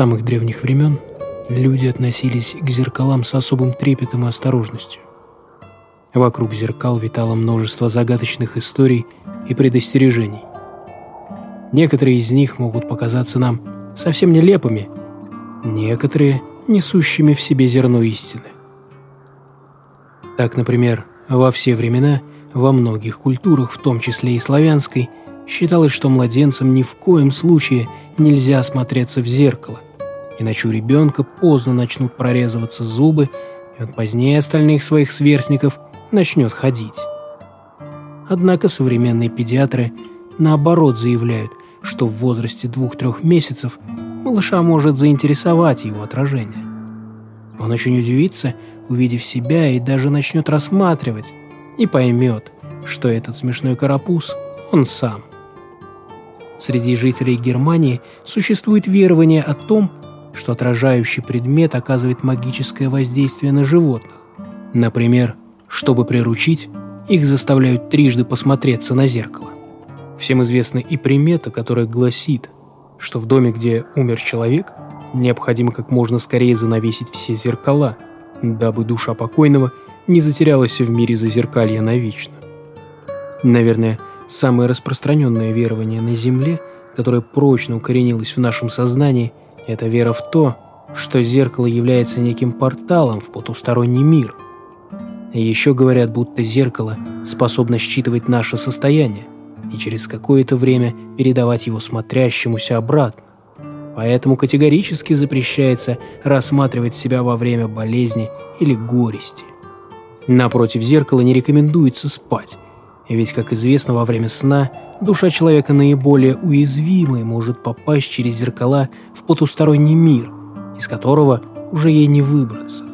Самых древних времен люди относились к зеркалам с особым трепетом и осторожностью. Вокруг зеркал витало множество загадочных историй и предостережений. Некоторые из них могут показаться нам совсем нелепыми, некоторые – несущими в себе зерно истины. Так, например, во все времена, во многих культурах, в том числе и славянской, считалось, что младенцам ни в коем случае нельзя смотреться в зеркало, иначе у ребенка поздно начнут прорезываться зубы, и он позднее остальных своих сверстников начнет ходить. Однако современные педиатры наоборот заявляют, что в возрасте двух-трех месяцев малыша может заинтересовать его отражение. Он очень удивится, увидев себя, и даже начнет рассматривать, и поймет, что этот смешной карапуз – он сам. Среди жителей Германии существует верование о том, что отражающий предмет оказывает магическое воздействие на животных. Например, чтобы приручить, их заставляют трижды посмотреться на зеркало. Всем известна и примета, которая гласит, что в доме, где умер человек, необходимо как можно скорее занавесить все зеркала, дабы душа покойного не затерялась в мире зазеркалья навечно. Наверное, самое распространенное верование на Земле, которое прочно укоренилось в нашем сознании, это вера в то, что зеркало является неким порталом в потусторонний мир. Еще говорят, будто зеркало способно считывать наше состояние – и через какое-то время передавать его смотрящемуся обратно. Поэтому категорически запрещается рассматривать себя во время болезни или горести. Напротив зеркала не рекомендуется спать, ведь, как известно, во время сна душа человека наиболее уязвимой может попасть через зеркала в потусторонний мир, из которого уже ей не выбраться.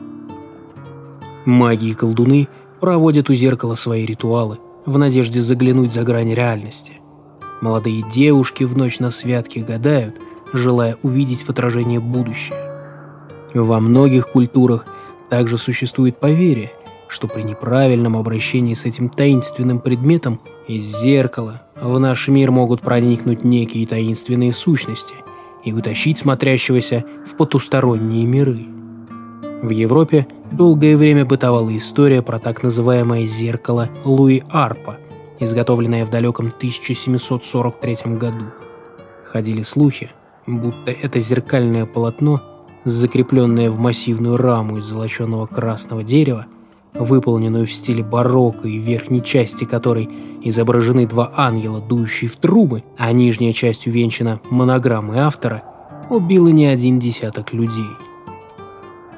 Маги и колдуны проводят у зеркала свои ритуалы, в надежде заглянуть за грань реальности. Молодые девушки в ночь на святке гадают, желая увидеть в отражении будущее. Во многих культурах также существует поверье, что при неправильном обращении с этим таинственным предметом из зеркала в наш мир могут проникнуть некие таинственные сущности и утащить смотрящегося в потусторонние миры. В Европе долгое время бытовала история про так называемое «зеркало Луи Арпа», изготовленное в далеком 1743 году. Ходили слухи, будто это зеркальное полотно, закрепленное в массивную раму из золоченого красного дерева, выполненную в стиле барокко и верхней части которой изображены два ангела, дующие в трубы, а нижняя часть увенчана монограммой автора, убило не один десяток людей.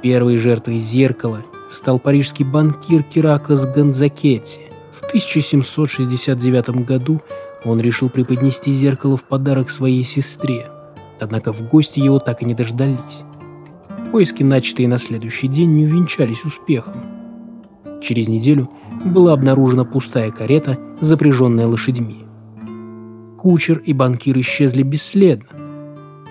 Первой жертвой зеркала стал парижский банкир Киракос Гонзакетти. В 1769 году он решил преподнести зеркало в подарок своей сестре, однако в гости его так и не дождались. Поиски, начатые на следующий день, не увенчались успехом. Через неделю была обнаружена пустая карета, запряженная лошадьми. Кучер и банкир исчезли бесследно.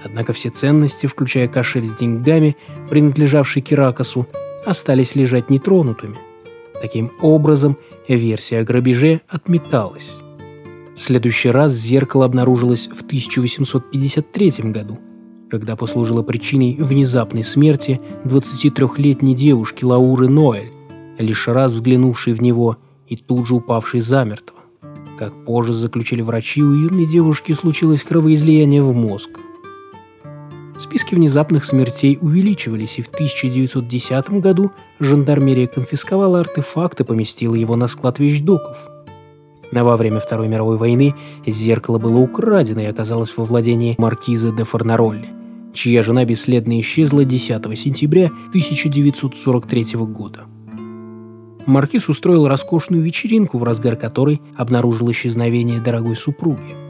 Однако все ценности, включая кошель с деньгами, принадлежавший Киракосу, остались лежать нетронутыми. Таким образом, версия о грабеже отметалась. В следующий раз зеркало обнаружилось в 1853 году, когда послужило причиной внезапной смерти 23-летней девушки Лауры Ноэль, лишь раз взглянувшей в него и тут же упавшей замертво. Как позже заключили врачи, у юной девушки случилось кровоизлияние в мозг. Списки внезапных смертей увеличивались, и в 1910 году жандармерия конфисковала артефакт и поместила его на склад вещдоков. Но во время Второй мировой войны зеркало было украдено и оказалось во владении маркиза де Форнаролли, чья жена бесследно исчезла 10 сентября 1943 года. Маркиз устроил роскошную вечеринку, в разгар которой обнаружил исчезновение дорогой супруги –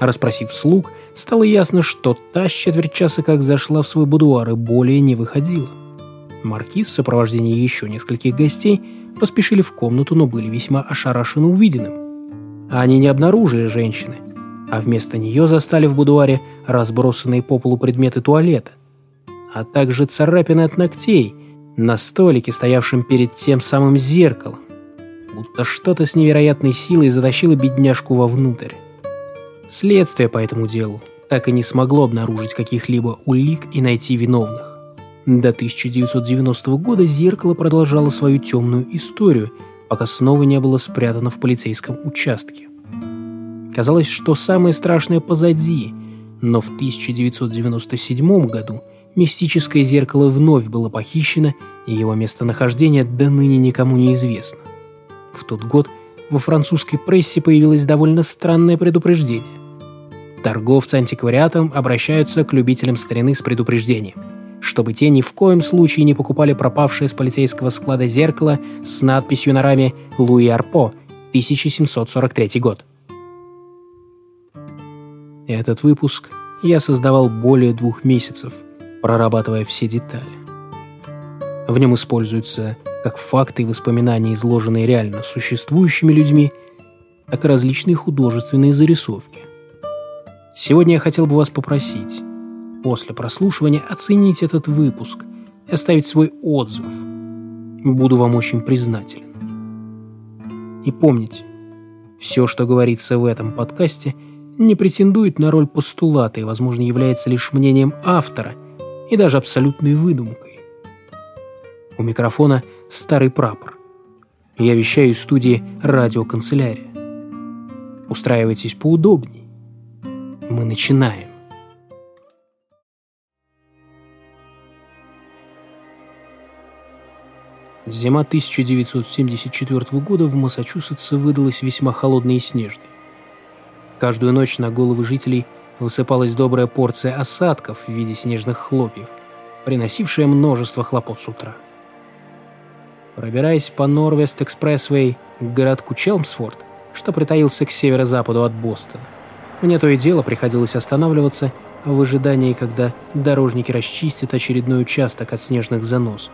Распросив слуг, стало ясно, что та с четверть часа как зашла в свой будуар и более не выходила. Маркиз в сопровождении еще нескольких гостей поспешили в комнату, но были весьма ошарашены увиденным. Они не обнаружили женщины, а вместо нее застали в будуаре разбросанные по полу предметы туалета, а также царапины от ногтей на столике, стоявшем перед тем самым зеркалом, будто что-то с невероятной силой затащило бедняжку вовнутрь. Следствие по этому делу так и не смогло обнаружить каких-либо улик и найти виновных. До 1990 года «Зеркало» продолжало свою темную историю, пока снова не было спрятано в полицейском участке. Казалось, что самое страшное позади, но в 1997 году мистическое зеркало вновь было похищено, и его местонахождение до ныне никому не известно. В тот год во французской прессе появилось довольно странное предупреждение. Торговцы антиквариатом обращаются к любителям старины с предупреждением, чтобы те ни в коем случае не покупали пропавшее с полицейского склада зеркало с надписью на раме «Луи Арпо, 1743 год». Этот выпуск я создавал более двух месяцев, прорабатывая все детали. В нем используются как факты и воспоминания, изложенные реально существующими людьми, так и различные художественные зарисовки. Сегодня я хотел бы вас попросить, после прослушивания оценить этот выпуск и оставить свой отзыв. Буду вам очень признателен. И помните, все, что говорится в этом подкасте – не претендует на роль постулата и, возможно, является лишь мнением автора и даже абсолютной выдумкой. У микрофона старый прапор. Я вещаю из студии «Радиоканцелярия». Устраивайтесь поудобней. Мы начинаем. Зима 1974 года в Массачусетсе выдалась весьма холодной и снежной. Каждую ночь на головы жителей высыпалась добрая порция осадков в виде снежных хлопьев, приносившая множество хлопот с утра. Пробираясь по Норвест-экспрессвей к городку Челмсфорд, что притаился к северо-западу от Бостона, мне то и дело приходилось останавливаться в ожидании, когда дорожники расчистят очередной участок от снежных заносов.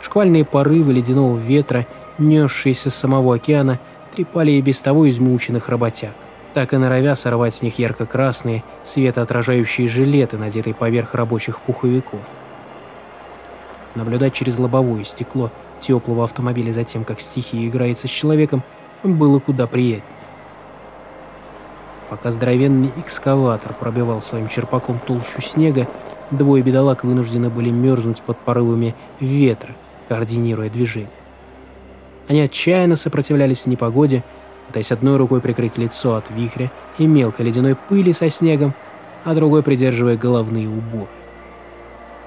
Шквальные порывы ледяного ветра, несшиеся с самого океана, трепали и без того измученных работяг – так и норовя сорвать с них ярко-красные, светоотражающие жилеты, надетые поверх рабочих пуховиков. Наблюдать через лобовое стекло теплого автомобиля за тем, как стихия играется с человеком, было куда приятнее. Пока здоровенный экскаватор пробивал своим черпаком толщу снега, двое бедолаг вынуждены были мерзнуть под порывами ветра, координируя движение. Они отчаянно сопротивлялись непогоде, пытаясь одной рукой прикрыть лицо от вихря и мелкой ледяной пыли со снегом, а другой придерживая головные уборы.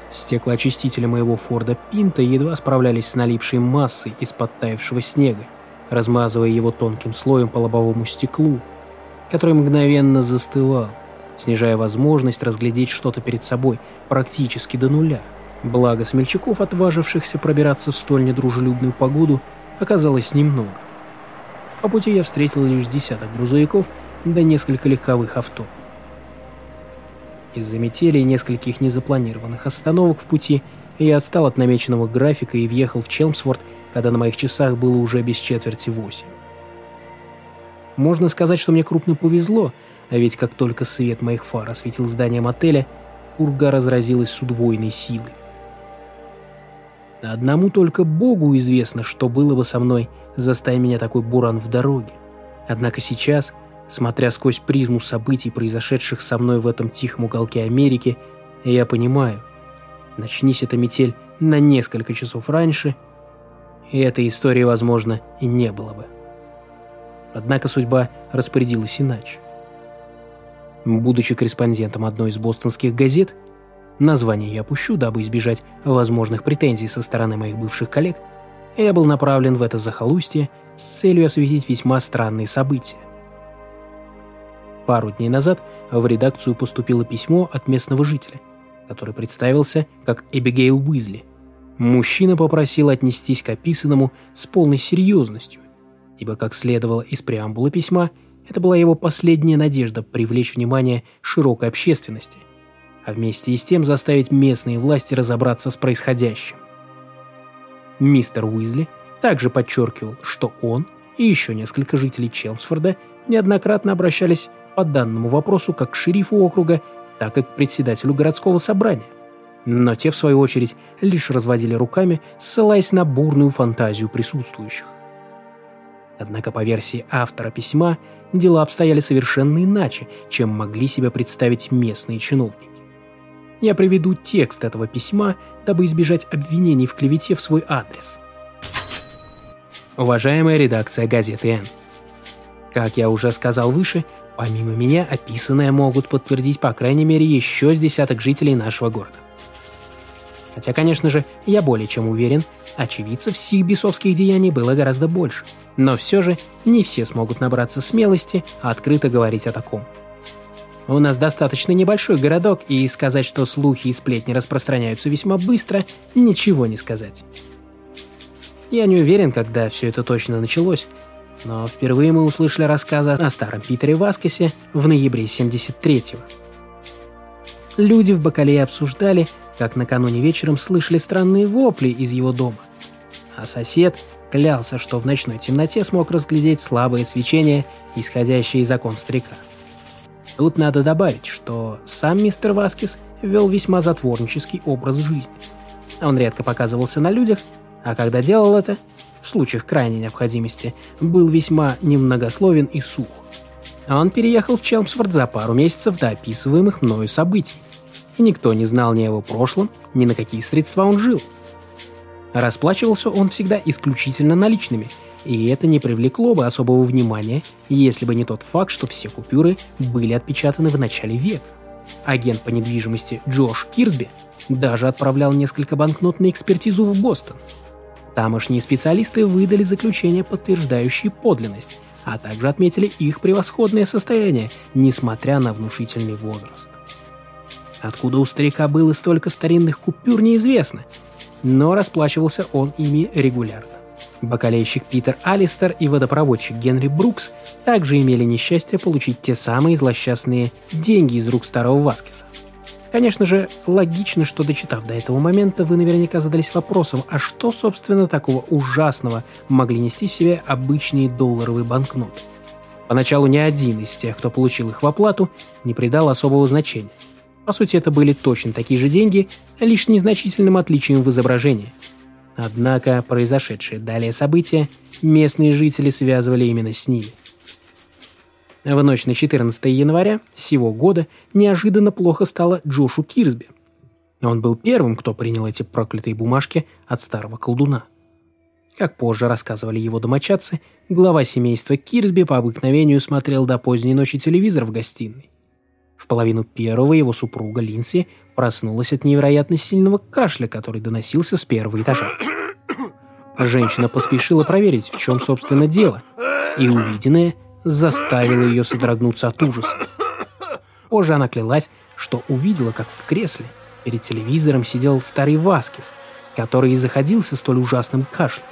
Стеклоочистители моего Форда Пинта едва справлялись с налипшей массой из подтаявшего снега, размазывая его тонким слоем по лобовому стеклу, который мгновенно застывал, снижая возможность разглядеть что-то перед собой практически до нуля. Благо смельчаков, отважившихся пробираться в столь недружелюбную погоду, оказалось немного. По пути я встретил лишь десяток грузовиков да несколько легковых авто. Из-за метели и нескольких незапланированных остановок в пути я отстал от намеченного графика и въехал в Челмсфорд, когда на моих часах было уже без четверти восемь. Можно сказать, что мне крупно повезло, а ведь как только свет моих фар осветил здание мотеля, урга разразилась с удвоенной силой. Одному только Богу известно, что было бы со мной, застая меня такой буран в дороге. Однако сейчас, смотря сквозь призму событий, произошедших со мной в этом тихом уголке Америки, я понимаю, начнись эта метель на несколько часов раньше, и этой истории, возможно, и не было бы. Однако судьба распорядилась иначе. Будучи корреспондентом одной из бостонских газет, название я опущу, дабы избежать возможных претензий со стороны моих бывших коллег – я был направлен в это захолустье с целью осветить весьма странные события. Пару дней назад в редакцию поступило письмо от местного жителя, который представился как Эбигейл Уизли. Мужчина попросил отнестись к описанному с полной серьезностью, ибо, как следовало из преамбулы письма, это была его последняя надежда привлечь внимание широкой общественности, а вместе и с тем заставить местные власти разобраться с происходящим. Мистер Уизли также подчеркивал, что он и еще несколько жителей Челмсфорда неоднократно обращались по данному вопросу как к шерифу округа, так и к председателю городского собрания. Но те, в свою очередь, лишь разводили руками, ссылаясь на бурную фантазию присутствующих. Однако по версии автора письма дела обстояли совершенно иначе, чем могли себе представить местные чиновники. Я приведу текст этого письма, дабы избежать обвинений в клевете в свой адрес. Уважаемая редакция газеты «Н». Как я уже сказал выше, помимо меня описанное могут подтвердить по крайней мере еще с десяток жителей нашего города. Хотя, конечно же, я более чем уверен, очевидцев всех бесовских деяний было гораздо больше. Но все же не все смогут набраться смелости открыто говорить о таком. У нас достаточно небольшой городок, и сказать, что слухи и сплетни распространяются весьма быстро, ничего не сказать. Я не уверен, когда все это точно началось, но впервые мы услышали рассказы о старом Питере Васкесе в ноябре 73-го. Люди в Бакалее обсуждали, как накануне вечером слышали странные вопли из его дома. А сосед клялся, что в ночной темноте смог разглядеть слабое свечение, исходящее из окон старика. Тут надо добавить, что сам мистер Васкис вел весьма затворнический образ жизни. Он редко показывался на людях, а когда делал это, в случаях крайней необходимости, был весьма немногословен и сух. Он переехал в Челмсфорд за пару месяцев до описываемых мною событий, и никто не знал ни о его прошлом, ни на какие средства он жил. Расплачивался он всегда исключительно наличными, и это не привлекло бы особого внимания, если бы не тот факт, что все купюры были отпечатаны в начале века. Агент по недвижимости Джош Кирсби даже отправлял несколько банкнот на экспертизу в Бостон. Тамошние специалисты выдали заключение, подтверждающее подлинность, а также отметили их превосходное состояние, несмотря на внушительный возраст. Откуда у старика было столько старинных купюр, неизвестно, но расплачивался он ими регулярно. Бакалейщик Питер Алистер и водопроводчик Генри Брукс также имели несчастье получить те самые злосчастные деньги из рук старого Васкиса. Конечно же, логично, что дочитав до этого момента, вы наверняка задались вопросом, а что, собственно, такого ужасного могли нести в себе обычные долларовые банкноты? Поначалу ни один из тех, кто получил их в оплату, не придал особого значения. По сути, это были точно такие же деньги, лишь с незначительным отличием в изображении – Однако произошедшие далее события местные жители связывали именно с ними. В ночь на 14 января сего года неожиданно плохо стало Джошу Кирсби. Он был первым, кто принял эти проклятые бумажки от старого колдуна. Как позже рассказывали его домочадцы, глава семейства Кирсби по обыкновению смотрел до поздней ночи телевизор в гостиной. В половину первого его супруга Линси проснулась от невероятно сильного кашля, который доносился с первого этажа. Женщина поспешила проверить, в чем, собственно, дело, и увиденное заставило ее содрогнуться от ужаса. Позже она клялась, что увидела, как в кресле перед телевизором сидел старый Васкис, который и заходился столь ужасным кашлем.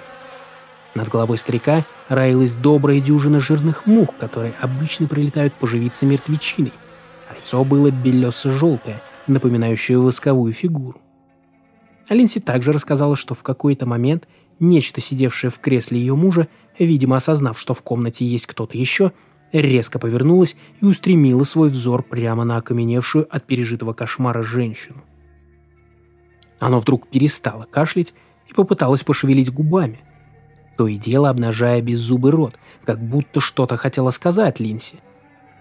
Над головой старика раилась добрая дюжина жирных мух, которые обычно прилетают поживиться мертвечиной, Лицо было белесо-желтое, напоминающее восковую фигуру. Алинси также рассказала, что в какой-то момент нечто, сидевшее в кресле ее мужа, видимо осознав, что в комнате есть кто-то еще, резко повернулась и устремила свой взор прямо на окаменевшую от пережитого кошмара женщину. Оно вдруг перестало кашлять и попыталось пошевелить губами, то и дело обнажая беззубый рот, как будто что-то хотела сказать Линси –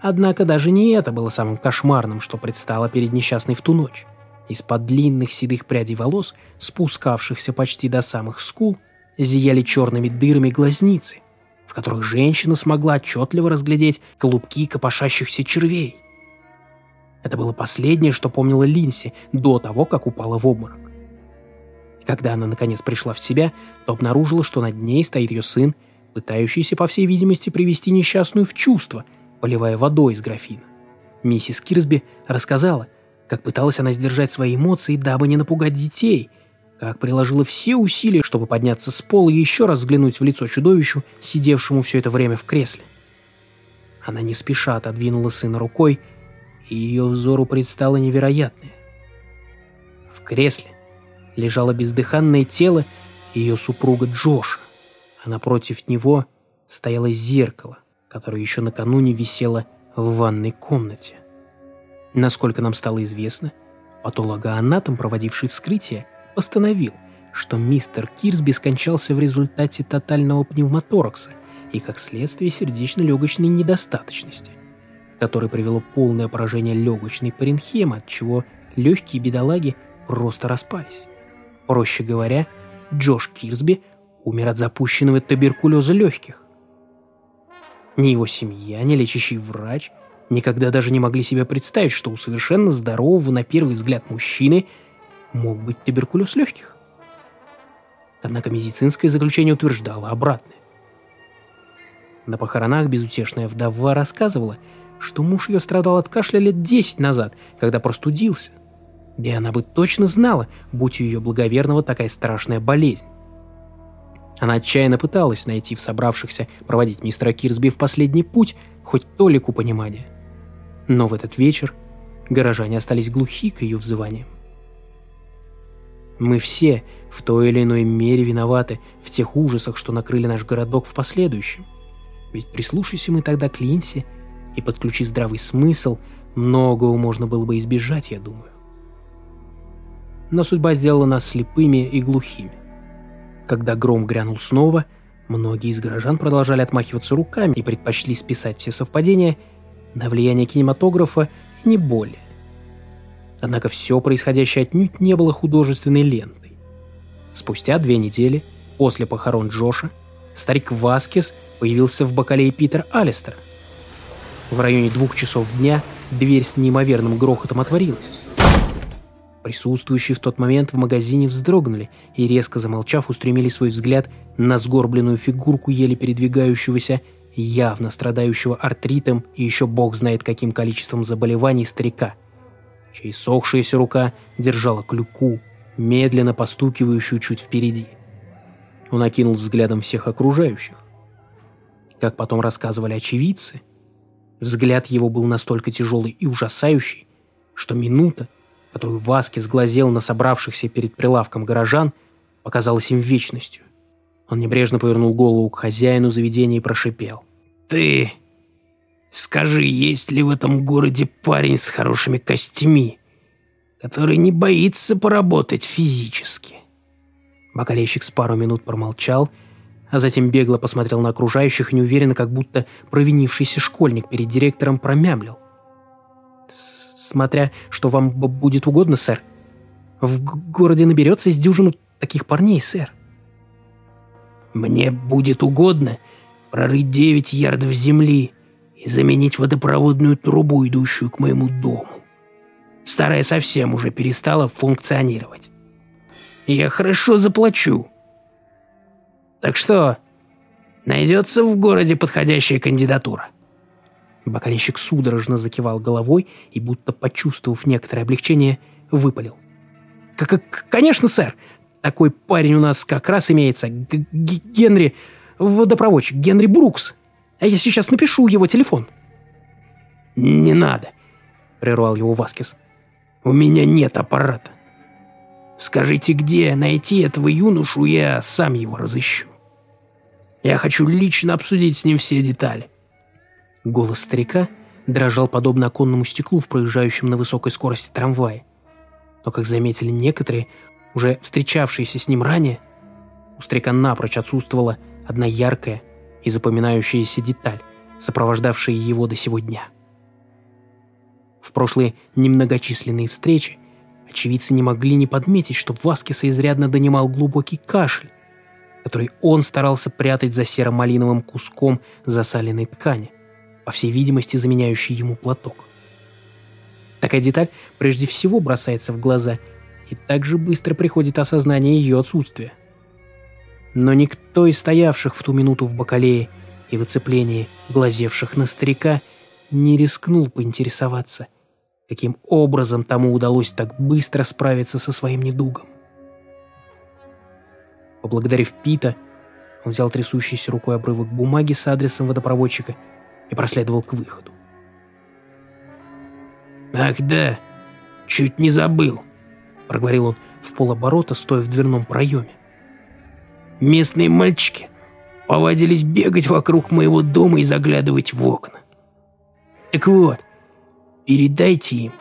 Однако даже не это было самым кошмарным, что предстало перед несчастной в ту ночь. Из-под длинных седых прядей волос, спускавшихся почти до самых скул, зияли черными дырами глазницы, в которых женщина смогла отчетливо разглядеть клубки копошащихся червей. Это было последнее, что помнила Линси до того, как упала в обморок. Когда она наконец пришла в себя, то обнаружила, что над ней стоит ее сын, пытающийся, по всей видимости, привести несчастную в чувство – поливая водой из графина. Миссис Кирсби рассказала, как пыталась она сдержать свои эмоции, дабы не напугать детей, как приложила все усилия, чтобы подняться с пола и еще раз взглянуть в лицо чудовищу, сидевшему все это время в кресле. Она не спеша отодвинула сына рукой, и ее взору предстало невероятное. В кресле лежало бездыханное тело ее супруга Джоша, а напротив него стояло зеркало, которая еще накануне висела в ванной комнате. Насколько нам стало известно, патологоанатом, проводивший вскрытие, постановил, что мистер Кирсби скончался в результате тотального пневмоторакса и, как следствие, сердечно-легочной недостаточности, которое привело полное поражение легочной паренхемы, от чего легкие бедолаги просто распались. Проще говоря, Джош Кирсби умер от запущенного туберкулеза легких. Ни его семья, ни лечащий врач никогда даже не могли себе представить, что у совершенно здорового на первый взгляд мужчины мог быть туберкулез легких. Однако медицинское заключение утверждало обратное. На похоронах безутешная вдова рассказывала, что муж ее страдал от кашля лет 10 назад, когда простудился. И она бы точно знала, будь у ее благоверного такая страшная болезнь. Она отчаянно пыталась найти в собравшихся проводить мистера Кирсби в последний путь хоть толику понимания. Но в этот вечер горожане остались глухи к ее взываниям. Мы все в той или иной мере виноваты в тех ужасах, что накрыли наш городок в последующем. Ведь прислушайся мы тогда к Линсе и подключи здравый смысл, многого можно было бы избежать, я думаю. Но судьба сделала нас слепыми и глухими. Когда гром грянул снова, многие из горожан продолжали отмахиваться руками и предпочли списать все совпадения на влияние кинематографа и не более. Однако все происходящее отнюдь не было художественной лентой. Спустя две недели, после похорон Джоша, старик Васкес появился в бокалее Питер Алистера. В районе двух часов дня дверь с неимоверным грохотом отворилась. Присутствующие в тот момент в магазине вздрогнули и, резко замолчав, устремили свой взгляд на сгорбленную фигурку еле передвигающегося, явно страдающего артритом и еще бог знает каким количеством заболеваний старика, чья сохшаяся рука держала клюку, медленно постукивающую чуть впереди. Он окинул взглядом всех окружающих. Как потом рассказывали очевидцы, взгляд его был настолько тяжелый и ужасающий, что минута, которую Васки сглазел на собравшихся перед прилавком горожан, показалась им вечностью. Он небрежно повернул голову к хозяину заведения и прошипел. «Ты скажи, есть ли в этом городе парень с хорошими костями, который не боится поработать физически?» Бокалейщик с пару минут промолчал, а затем бегло посмотрел на окружающих неуверенно, как будто провинившийся школьник перед директором промямлил смотря что вам будет угодно, сэр. В городе наберется из дюжину таких парней, сэр. Мне будет угодно прорыть девять ярдов земли и заменить водопроводную трубу, идущую к моему дому. Старая совсем уже перестала функционировать. Я хорошо заплачу. Так что, найдется в городе подходящая кандидатура. Бокалейщик судорожно закивал головой и, будто почувствовав некоторое облегчение, выпалил. «К «Конечно, сэр! Такой парень у нас как раз имеется. Г -г Генри... Водопроводчик. Генри Брукс. А я сейчас напишу его телефон». «Не надо», — прервал его Васкис. «У меня нет аппарата. Скажите, где найти этого юношу, я сам его разыщу. Я хочу лично обсудить с ним все детали. Голос старика дрожал подобно оконному стеклу в проезжающем на высокой скорости трамвае. Но, как заметили некоторые, уже встречавшиеся с ним ранее, у старика напрочь отсутствовала одна яркая и запоминающаяся деталь, сопровождавшая его до сего дня. В прошлые немногочисленные встречи очевидцы не могли не подметить, что Васкиса изрядно донимал глубокий кашель, который он старался прятать за серо-малиновым куском засаленной ткани по всей видимости заменяющий ему платок. Такая деталь прежде всего бросается в глаза, и также быстро приходит осознание ее отсутствия. Но никто из стоявших в ту минуту в бакалее и в оцеплении глазевших на старика не рискнул поинтересоваться, каким образом тому удалось так быстро справиться со своим недугом. Поблагодарив Пита, он взял трясущейся рукой обрывок бумаги с адресом водопроводчика и проследовал к выходу. «Ах да, чуть не забыл», — проговорил он в полоборота, стоя в дверном проеме. «Местные мальчики повадились бегать вокруг моего дома и заглядывать в окна. Так вот, передайте им,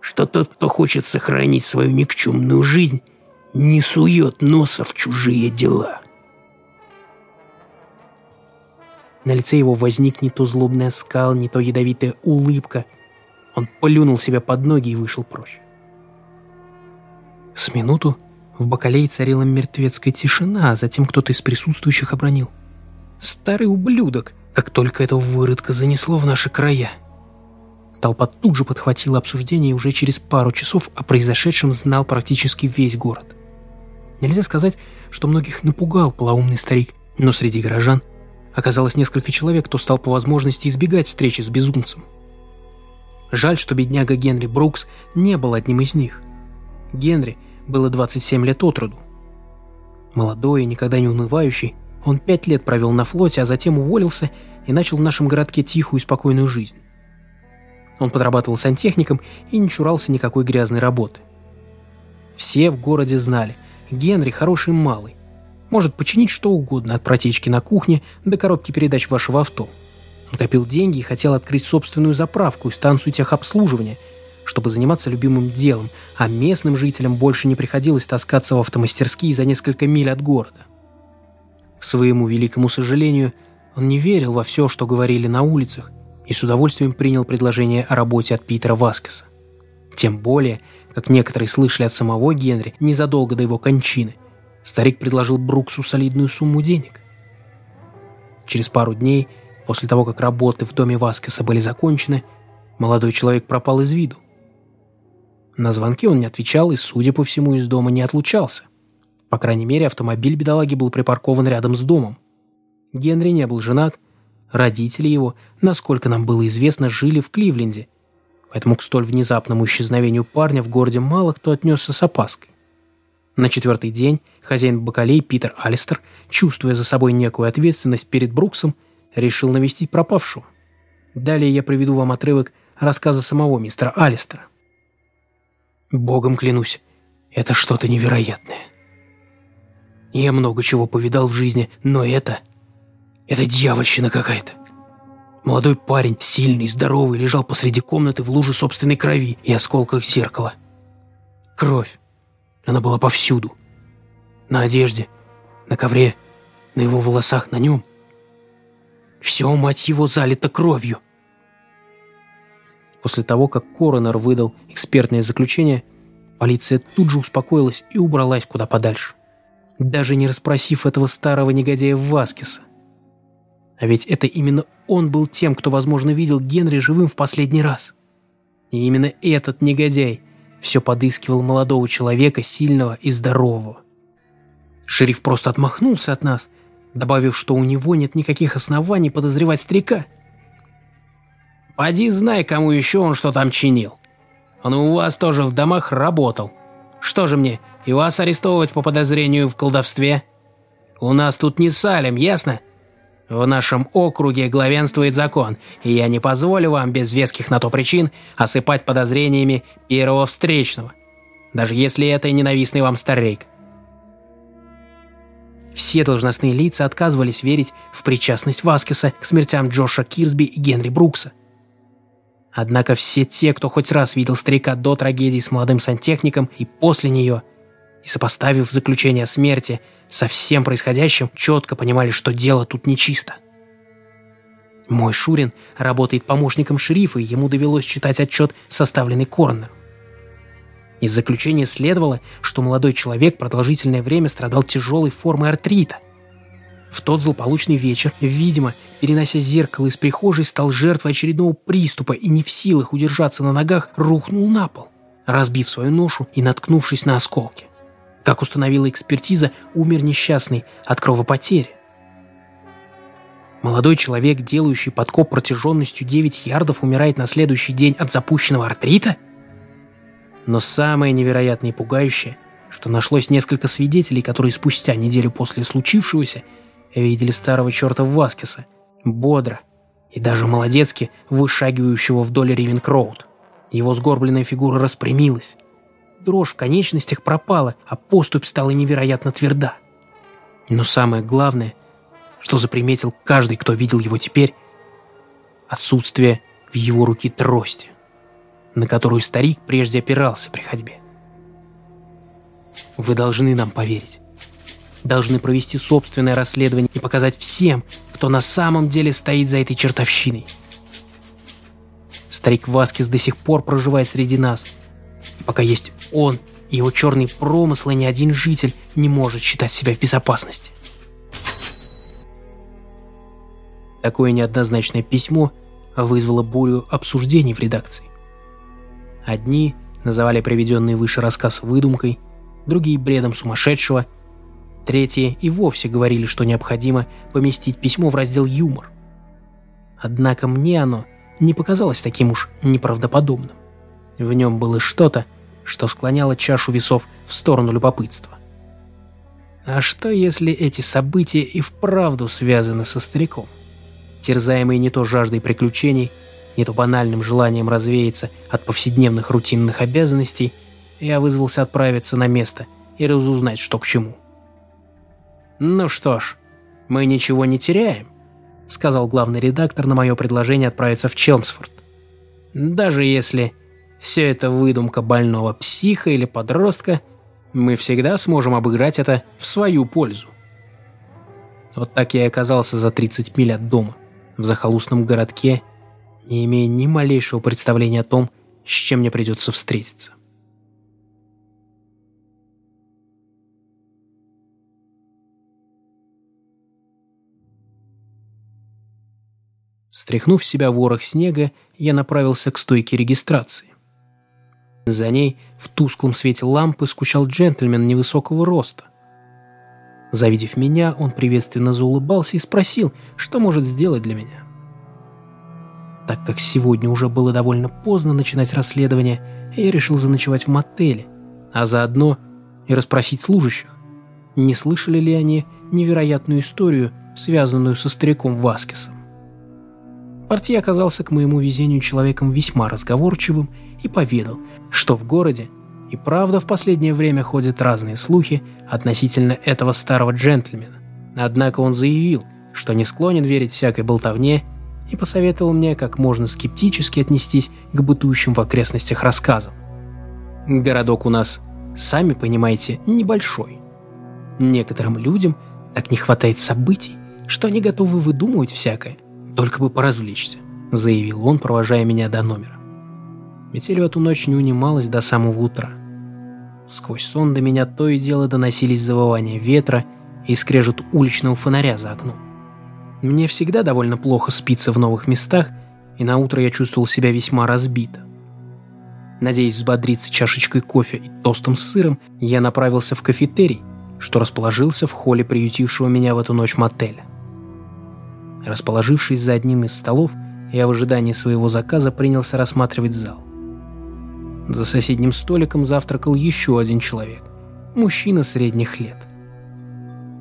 что тот, кто хочет сохранить свою никчемную жизнь, не сует носа в чужие дела». На лице его возник не то злобный оскал, не то ядовитая улыбка. Он плюнул себя под ноги и вышел прочь. С минуту в бакалее царила мертвецкая тишина, а затем кто-то из присутствующих обронил. «Старый ублюдок! Как только этого выродка занесло в наши края!» Толпа тут же подхватила обсуждение, и уже через пару часов о произошедшем знал практически весь город. Нельзя сказать, что многих напугал полоумный старик, но среди горожан оказалось несколько человек, кто стал по возможности избегать встречи с безумцем. Жаль, что бедняга Генри Брукс не был одним из них. Генри было 27 лет от роду. Молодой и никогда не унывающий, он пять лет провел на флоте, а затем уволился и начал в нашем городке тихую и спокойную жизнь. Он подрабатывал сантехником и не чурался никакой грязной работы. Все в городе знали, Генри хороший малый. Может починить что угодно, от протечки на кухне до коробки передач вашего авто. Он копил деньги и хотел открыть собственную заправку и станцию техобслуживания, чтобы заниматься любимым делом, а местным жителям больше не приходилось таскаться в автомастерские за несколько миль от города. К своему великому сожалению, он не верил во все, что говорили на улицах, и с удовольствием принял предложение о работе от Питера Васкеса. Тем более, как некоторые слышали от самого Генри незадолго до его кончины, старик предложил Бруксу солидную сумму денег. Через пару дней, после того, как работы в доме Васкеса были закончены, молодой человек пропал из виду. На звонки он не отвечал и, судя по всему, из дома не отлучался. По крайней мере, автомобиль бедолаги был припаркован рядом с домом. Генри не был женат, Родители его, насколько нам было известно, жили в Кливленде, поэтому к столь внезапному исчезновению парня в городе мало кто отнесся с опаской. На четвертый день хозяин бакалей Питер Алистер, чувствуя за собой некую ответственность перед Бруксом, решил навестить пропавшего. Далее я приведу вам отрывок рассказа самого мистера Алистера. «Богом клянусь, это что-то невероятное. Я много чего повидал в жизни, но это это дьявольщина какая-то. Молодой парень, сильный, здоровый, лежал посреди комнаты в луже собственной крови и осколках зеркала. Кровь. Она была повсюду. На одежде, на ковре, на его волосах, на нем. Все, мать его, залито кровью. После того, как коронер выдал экспертное заключение, полиция тут же успокоилась и убралась куда подальше. Даже не расспросив этого старого негодяя Васкиса. А ведь это именно он был тем, кто, возможно, видел Генри живым в последний раз. И именно этот негодяй все подыскивал молодого человека, сильного и здорового. Шериф просто отмахнулся от нас, добавив, что у него нет никаких оснований подозревать старика. «Поди знай, кому еще он что там чинил. Он у вас тоже в домах работал. Что же мне, и вас арестовывать по подозрению в колдовстве? У нас тут не Салем, ясно?» В нашем округе главенствует закон, и я не позволю вам без веских на то причин осыпать подозрениями первого встречного, даже если это и ненавистный вам старик. Все должностные лица отказывались верить в причастность Васкеса к смертям Джоша Кирсби и Генри Брукса. Однако все те, кто хоть раз видел старика до трагедии с молодым сантехником и после нее, и сопоставив заключение о смерти – со всем происходящим четко понимали, что дело тут нечисто. Мой Шурин работает помощником шерифа, и ему довелось читать отчет, составленный коронером. Из заключения следовало, что молодой человек продолжительное время страдал тяжелой формой артрита. В тот злополучный вечер, видимо, перенося зеркало из прихожей, стал жертвой очередного приступа и не в силах удержаться на ногах, рухнул на пол, разбив свою ношу и наткнувшись на осколки. Как установила экспертиза, умер несчастный от кровопотери. Молодой человек, делающий подкоп протяженностью 9 ярдов, умирает на следующий день от запущенного артрита? Но самое невероятное и пугающее, что нашлось несколько свидетелей, которые спустя неделю после случившегося видели старого черта Васкиса, бодро и даже молодецки вышагивающего вдоль Ривенкроуд. Его сгорбленная фигура распрямилась, дрожь в конечностях пропала, а поступь стала невероятно тверда. Но самое главное, что заприметил каждый, кто видел его теперь, отсутствие в его руке трости, на которую старик прежде опирался при ходьбе. Вы должны нам поверить. Должны провести собственное расследование и показать всем, кто на самом деле стоит за этой чертовщиной. Старик Васкис до сих пор проживает среди нас. И пока есть он и его черные промыслы, ни один житель не может считать себя в безопасности. Такое неоднозначное письмо вызвало бурю обсуждений в редакции. Одни называли приведенный выше рассказ выдумкой, другие – бредом сумасшедшего, третьи и вовсе говорили, что необходимо поместить письмо в раздел «Юмор». Однако мне оно не показалось таким уж неправдоподобным. В нем было что-то, что склоняло чашу весов в сторону любопытства. А что, если эти события и вправду связаны со стариком? Терзаемый не то жаждой приключений, не то банальным желанием развеяться от повседневных рутинных обязанностей, я вызвался отправиться на место и разузнать, что к чему. «Ну что ж, мы ничего не теряем», — сказал главный редактор на мое предложение отправиться в Челмсфорд. «Даже если все это выдумка больного психа или подростка, мы всегда сможем обыграть это в свою пользу». Вот так я и оказался за 30 миль от дома, в захолустном городке, не имея ни малейшего представления о том, с чем мне придется встретиться. Стряхнув себя ворох снега, я направился к стойке регистрации. За ней в тусклом свете лампы скучал джентльмен невысокого роста. Завидев меня, он приветственно заулыбался и спросил, что может сделать для меня. Так как сегодня уже было довольно поздно начинать расследование, я решил заночевать в мотеле, а заодно и расспросить служащих, не слышали ли они невероятную историю, связанную со стариком Васкесом. Портье оказался к моему везению человеком весьма разговорчивым и поведал, что в городе и правда в последнее время ходят разные слухи относительно этого старого джентльмена. Однако он заявил, что не склонен верить всякой болтовне и посоветовал мне как можно скептически отнестись к бытующим в окрестностях рассказам. Городок у нас, сами понимаете, небольшой. Некоторым людям так не хватает событий, что они готовы выдумывать всякое, только бы поразвлечься», — заявил он, провожая меня до номера. Метель в эту ночь не унималась до самого утра. Сквозь сон до меня то и дело доносились завывания ветра и скрежет уличного фонаря за окном. Мне всегда довольно плохо спится в новых местах, и на утро я чувствовал себя весьма разбито. Надеясь взбодриться чашечкой кофе и тостом с сыром, я направился в кафетерий, что расположился в холле приютившего меня в эту ночь мотеля. Расположившись за одним из столов, я в ожидании своего заказа принялся рассматривать зал. За соседним столиком завтракал еще один человек, мужчина средних лет.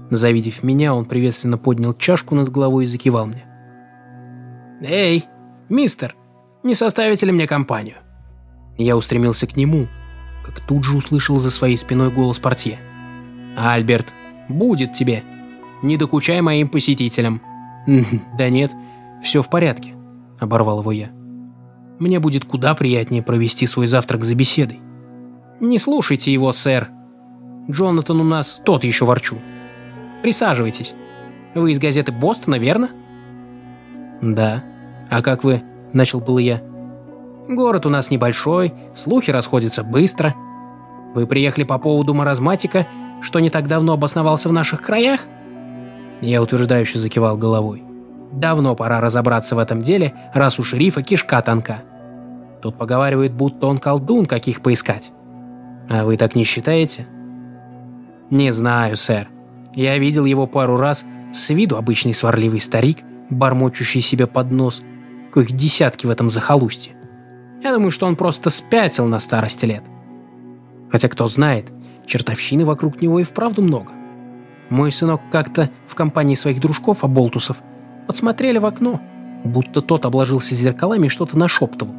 Завидев меня, он приветственно поднял чашку над головой и закивал мне. «Эй, мистер, не составите ли мне компанию?» Я устремился к нему, как тут же услышал за своей спиной голос портье. «Альберт, будет тебе. Не докучай моим посетителям». «Да нет, все в порядке», — оборвал его я. «Мне будет куда приятнее провести свой завтрак за беседой». «Не слушайте его, сэр. Джонатан у нас тот еще ворчу. Присаживайтесь. Вы из газеты «Бостона», верно?» «Да. А как вы?» — начал был я. «Город у нас небольшой, слухи расходятся быстро. Вы приехали по поводу маразматика, что не так давно обосновался в наших краях?» Я утверждающе закивал головой. Давно пора разобраться в этом деле, раз у шерифа кишка тонка. Тут поговаривают, будто он колдун, каких поискать. А вы так не считаете? Не знаю, сэр. Я видел его пару раз, с виду обычный сварливый старик, бормочущий себе под нос, коих десятки в этом захолустье. Я думаю, что он просто спятил на старости лет. Хотя кто знает, чертовщины вокруг него и вправду много. Мой сынок как-то в компании своих дружков-оболтусов подсмотрели в окно, будто тот обложился зеркалами и что-то нашептывал.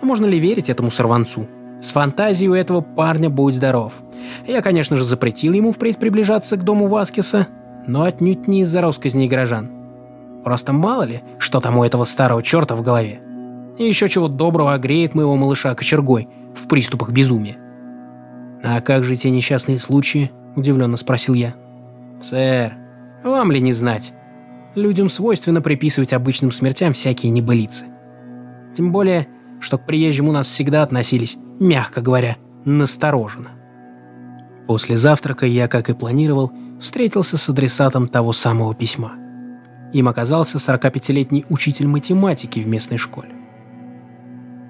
Но можно ли верить этому сорванцу? С фантазией у этого парня будь здоров. Я, конечно же, запретил ему впредь приближаться к дому Васкиса, но отнюдь не из-за росказней горожан. Просто мало ли, что там у этого старого черта в голове. И еще чего доброго огреет моего малыша кочергой в приступах безумия. «А как же те несчастные случаи?» – удивленно спросил я. «Сэр, вам ли не знать? людям свойственно приписывать обычным смертям всякие небылицы. Тем более, что к приезжим у нас всегда относились, мягко говоря, настороженно. После завтрака я, как и планировал, встретился с адресатом того самого письма. Им оказался 45-летний учитель математики в местной школе.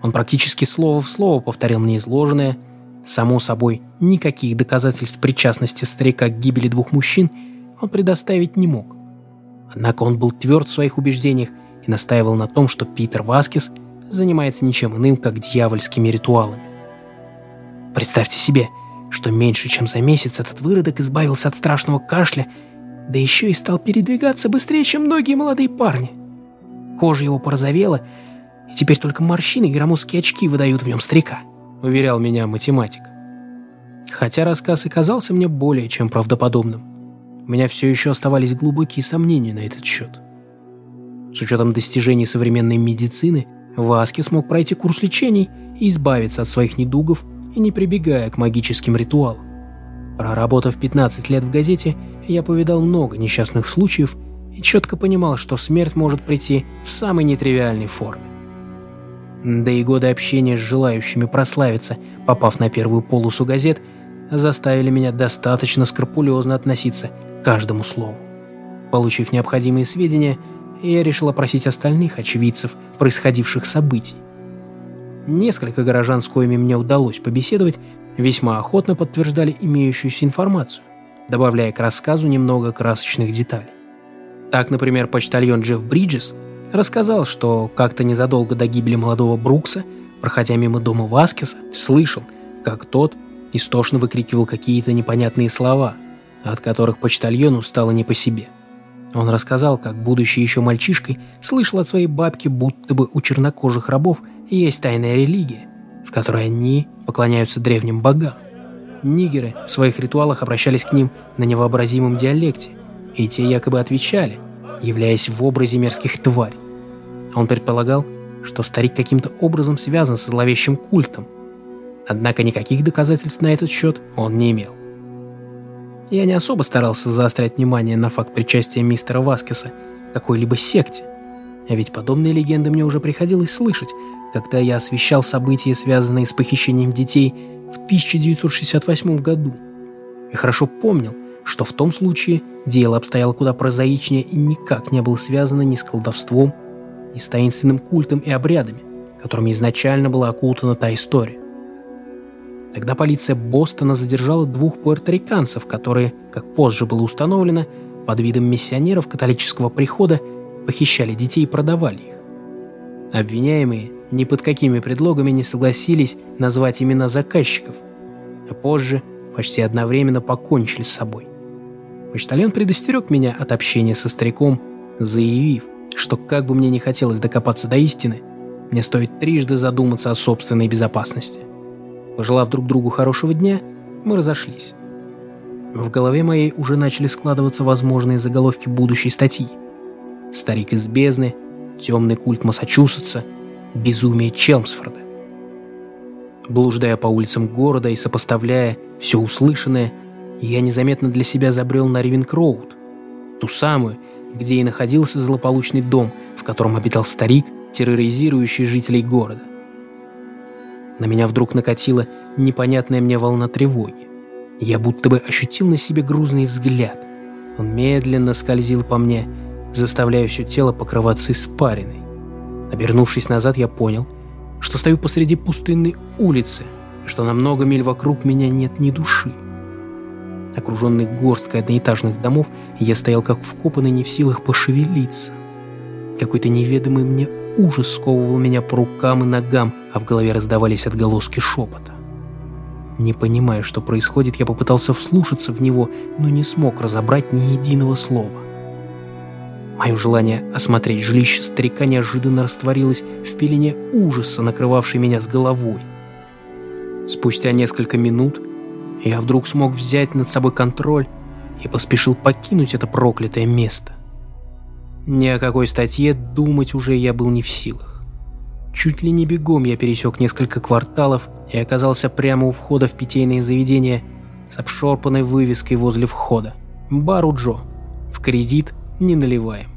Он практически слово в слово повторил мне изложенное. Само собой, никаких доказательств причастности старика к гибели двух мужчин он предоставить не мог. Однако он был тверд в своих убеждениях и настаивал на том, что Питер Васкис занимается ничем иным, как дьявольскими ритуалами. Представьте себе, что меньше чем за месяц этот выродок избавился от страшного кашля, да еще и стал передвигаться быстрее, чем многие молодые парни. Кожа его порозовела, и теперь только морщины и громоздкие очки выдают в нем старика, уверял меня математик. Хотя рассказ и казался мне более чем правдоподобным, у меня все еще оставались глубокие сомнения на этот счет. С учетом достижений современной медицины, Васки смог пройти курс лечений и избавиться от своих недугов и не прибегая к магическим ритуалам. Проработав 15 лет в газете, я повидал много несчастных случаев и четко понимал, что смерть может прийти в самой нетривиальной форме. Да и годы общения с желающими прославиться, попав на первую полосу газет, заставили меня достаточно скрупулезно относиться к каждому слову. Получив необходимые сведения, я решил опросить остальных очевидцев происходивших событий. Несколько горожан, с коими мне удалось побеседовать, весьма охотно подтверждали имеющуюся информацию, добавляя к рассказу немного красочных деталей. Так, например, почтальон Джефф Бриджес рассказал, что как-то незадолго до гибели молодого Брукса, проходя мимо дома Васкиса, слышал, как тот истошно выкрикивал какие-то непонятные слова, от которых почтальону стало не по себе – он рассказал, как будучи еще мальчишкой, слышал от своей бабки, будто бы у чернокожих рабов есть тайная религия, в которой они поклоняются древним богам. Нигеры в своих ритуалах обращались к ним на невообразимом диалекте, и те якобы отвечали, являясь в образе мерзких тварей. Он предполагал, что старик каким-то образом связан со зловещим культом, однако никаких доказательств на этот счет он не имел. Я не особо старался заострять внимание на факт причастия мистера Васкеса к какой-либо секте. А ведь подобные легенды мне уже приходилось слышать, когда я освещал события, связанные с похищением детей в 1968 году. И хорошо помнил, что в том случае дело обстояло куда прозаичнее и никак не было связано ни с колдовством, ни с таинственным культом и обрядами, которыми изначально была окутана та история. Тогда полиция Бостона задержала двух пуэрториканцев, которые, как позже было установлено, под видом миссионеров католического прихода похищали детей и продавали их. Обвиняемые ни под какими предлогами не согласились назвать имена заказчиков, а позже почти одновременно покончили с собой. Почтальон предостерег меня от общения со стариком, заявив, что как бы мне не хотелось докопаться до истины, мне стоит трижды задуматься о собственной безопасности. Пожелав друг другу хорошего дня, мы разошлись. В голове моей уже начали складываться возможные заголовки будущей статьи. Старик из бездны, темный культ Массачусетса, безумие Челмсфорда. Блуждая по улицам города и сопоставляя все услышанное, я незаметно для себя забрел на Ривенкроуд, ту самую, где и находился злополучный дом, в котором обитал старик, терроризирующий жителей города. На меня вдруг накатила непонятная мне волна тревоги. Я будто бы ощутил на себе грузный взгляд. Он медленно скользил по мне, заставляя все тело покрываться испариной. Обернувшись назад, я понял, что стою посреди пустынной улицы, что на много миль вокруг меня нет ни души. Окруженный горсткой одноэтажных домов, я стоял как вкопанный, не в силах пошевелиться. Какой-то неведомый мне ужас сковывал меня по рукам и ногам, а в голове раздавались отголоски шепота. Не понимая, что происходит, я попытался вслушаться в него, но не смог разобрать ни единого слова. Мое желание осмотреть жилище старика неожиданно растворилось в пелене ужаса, накрывавшей меня с головой. Спустя несколько минут я вдруг смог взять над собой контроль и поспешил покинуть это проклятое место. Ни о какой статье думать уже я был не в силах. Чуть ли не бегом я пересек несколько кварталов и оказался прямо у входа в питейное заведение с обшорпанной вывеской возле входа. Бар у Джо. В кредит не наливаем.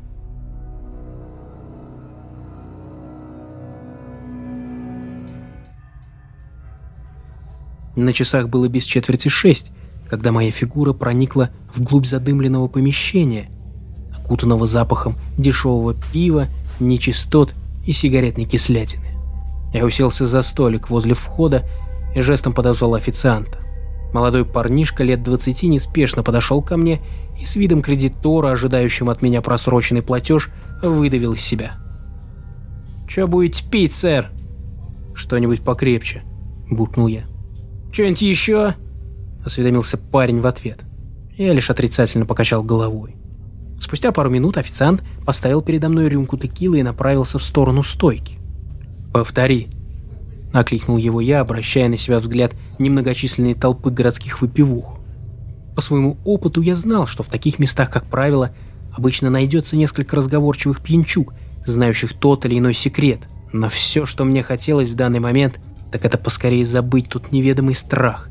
На часах было без четверти шесть, когда моя фигура проникла вглубь задымленного помещения – окутанного запахом дешевого пива, нечистот и сигаретной кислятины. Я уселся за столик возле входа и жестом подозвал официанта. Молодой парнишка лет двадцати неспешно подошел ко мне и с видом кредитора, ожидающим от меня просроченный платеж, выдавил из себя. «Чё будете пить, сэр?» «Что-нибудь покрепче», — буркнул я. «Чё-нибудь еще?» — осведомился парень в ответ. Я лишь отрицательно покачал головой. Спустя пару минут официант поставил передо мной рюмку текилы и направился в сторону стойки. «Повтори», — окликнул его я, обращая на себя взгляд немногочисленной толпы городских выпивух. По своему опыту я знал, что в таких местах, как правило, обычно найдется несколько разговорчивых пьянчуг, знающих тот или иной секрет. Но все, что мне хотелось в данный момент, так это поскорее забыть тут неведомый страх,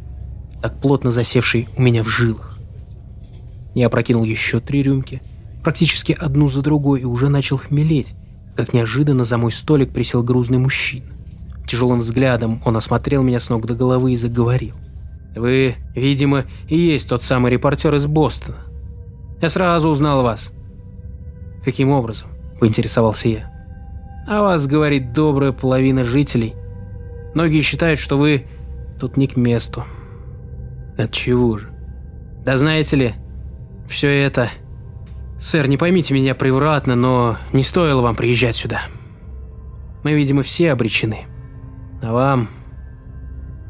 так плотно засевший у меня в жилах. Я опрокинул еще три рюмки, практически одну за другой, и уже начал хмелеть, как неожиданно за мой столик присел грузный мужчина. Тяжелым взглядом он осмотрел меня с ног до головы и заговорил. Вы, видимо, и есть тот самый репортер из Бостона. Я сразу узнал вас. Каким образом? Поинтересовался я. А вас говорит добрая половина жителей. Многие считают, что вы тут не к месту. От чего же? Да знаете ли, все это... Сэр, не поймите меня превратно, но не стоило вам приезжать сюда. Мы, видимо, все обречены. А вам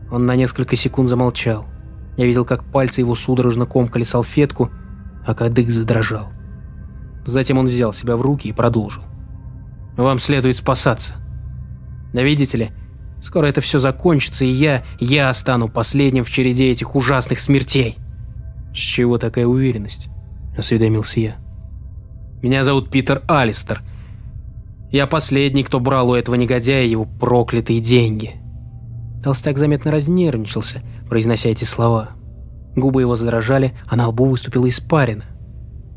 он на несколько секунд замолчал. Я видел, как пальцы его судорожно комкали салфетку, а кадык задрожал. Затем он взял себя в руки и продолжил. «Вам следует спасаться. Да видите ли, скоро это все закончится, и я, я стану последним в череде этих ужасных смертей». «С чего такая уверенность?» – осведомился я. «Меня зовут Питер Алистер. Я последний, кто брал у этого негодяя его проклятые деньги». Толстяк заметно разнервничался, произнося эти слова. Губы его задрожали, а на лбу выступила испарина.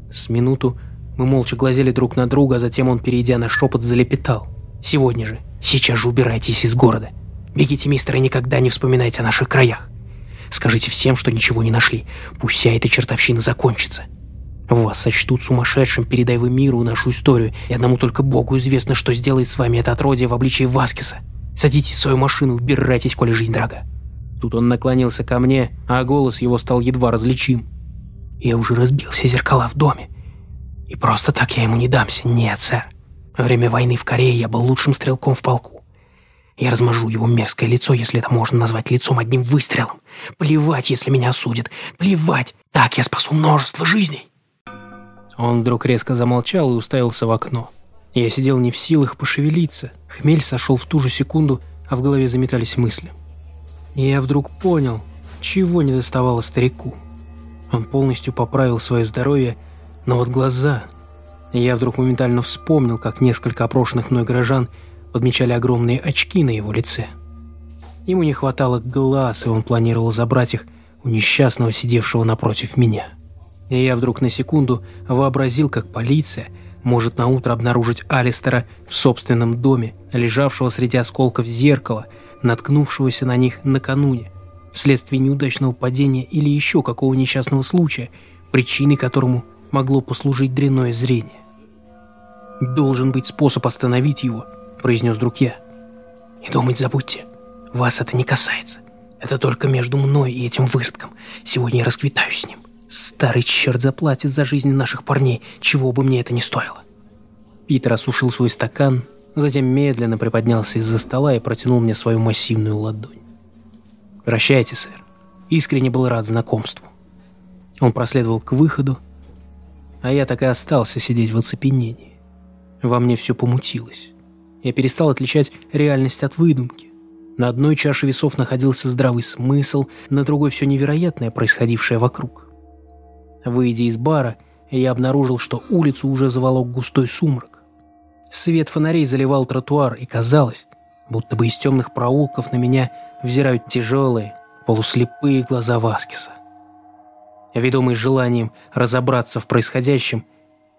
С минуту мы молча глазели друг на друга, а затем он, перейдя на шепот, залепетал. «Сегодня же, сейчас же убирайтесь из города. Бегите, мистер, и никогда не вспоминайте о наших краях. Скажите всем, что ничего не нашли. Пусть вся эта чертовщина закончится. Вас сочтут сумасшедшим, передай вы миру нашу историю, и одному только Богу известно, что сделает с вами это отродье в обличии Васкиса. Садитесь в свою машину, убирайтесь, коли жизнь дорога. Тут он наклонился ко мне, а голос его стал едва различим. Я уже разбил все зеркала в доме. И просто так я ему не дамся. Нет, сэр. Во время войны в Корее я был лучшим стрелком в полку. Я размажу его мерзкое лицо, если это можно назвать лицом одним выстрелом. Плевать, если меня осудят. Плевать. Так я спасу множество жизней. Он вдруг резко замолчал и уставился в окно. Я сидел не в силах пошевелиться. Хмель сошел в ту же секунду, а в голове заметались мысли. И я вдруг понял, чего не доставало старику. Он полностью поправил свое здоровье, но вот глаза... И я вдруг моментально вспомнил, как несколько опрошенных мной горожан подмечали огромные очки на его лице. Ему не хватало глаз, и он планировал забрать их у несчастного, сидевшего напротив меня. И я вдруг на секунду вообразил, как полиция – может на утро обнаружить Алистера в собственном доме, лежавшего среди осколков зеркала, наткнувшегося на них накануне, вследствие неудачного падения или еще какого несчастного случая, причиной которому могло послужить дрянное зрение. «Должен быть способ остановить его», – произнес друг я. «И думать забудьте, вас это не касается. Это только между мной и этим выродком. Сегодня я расквитаюсь с ним. Старый черт заплатит за жизнь наших парней, чего бы мне это ни стоило. Питер осушил свой стакан, затем медленно приподнялся из-за стола и протянул мне свою массивную ладонь. «Прощайте, сэр. Искренне был рад знакомству». Он проследовал к выходу, а я так и остался сидеть в оцепенении. Во мне все помутилось. Я перестал отличать реальность от выдумки. На одной чаше весов находился здравый смысл, на другой все невероятное, происходившее вокруг. Выйдя из бара, я обнаружил, что улицу уже заволок густой сумрак. Свет фонарей заливал тротуар, и казалось, будто бы из темных проулков на меня взирают тяжелые, полуслепые глаза Васкиса. Ведомый желанием разобраться в происходящем,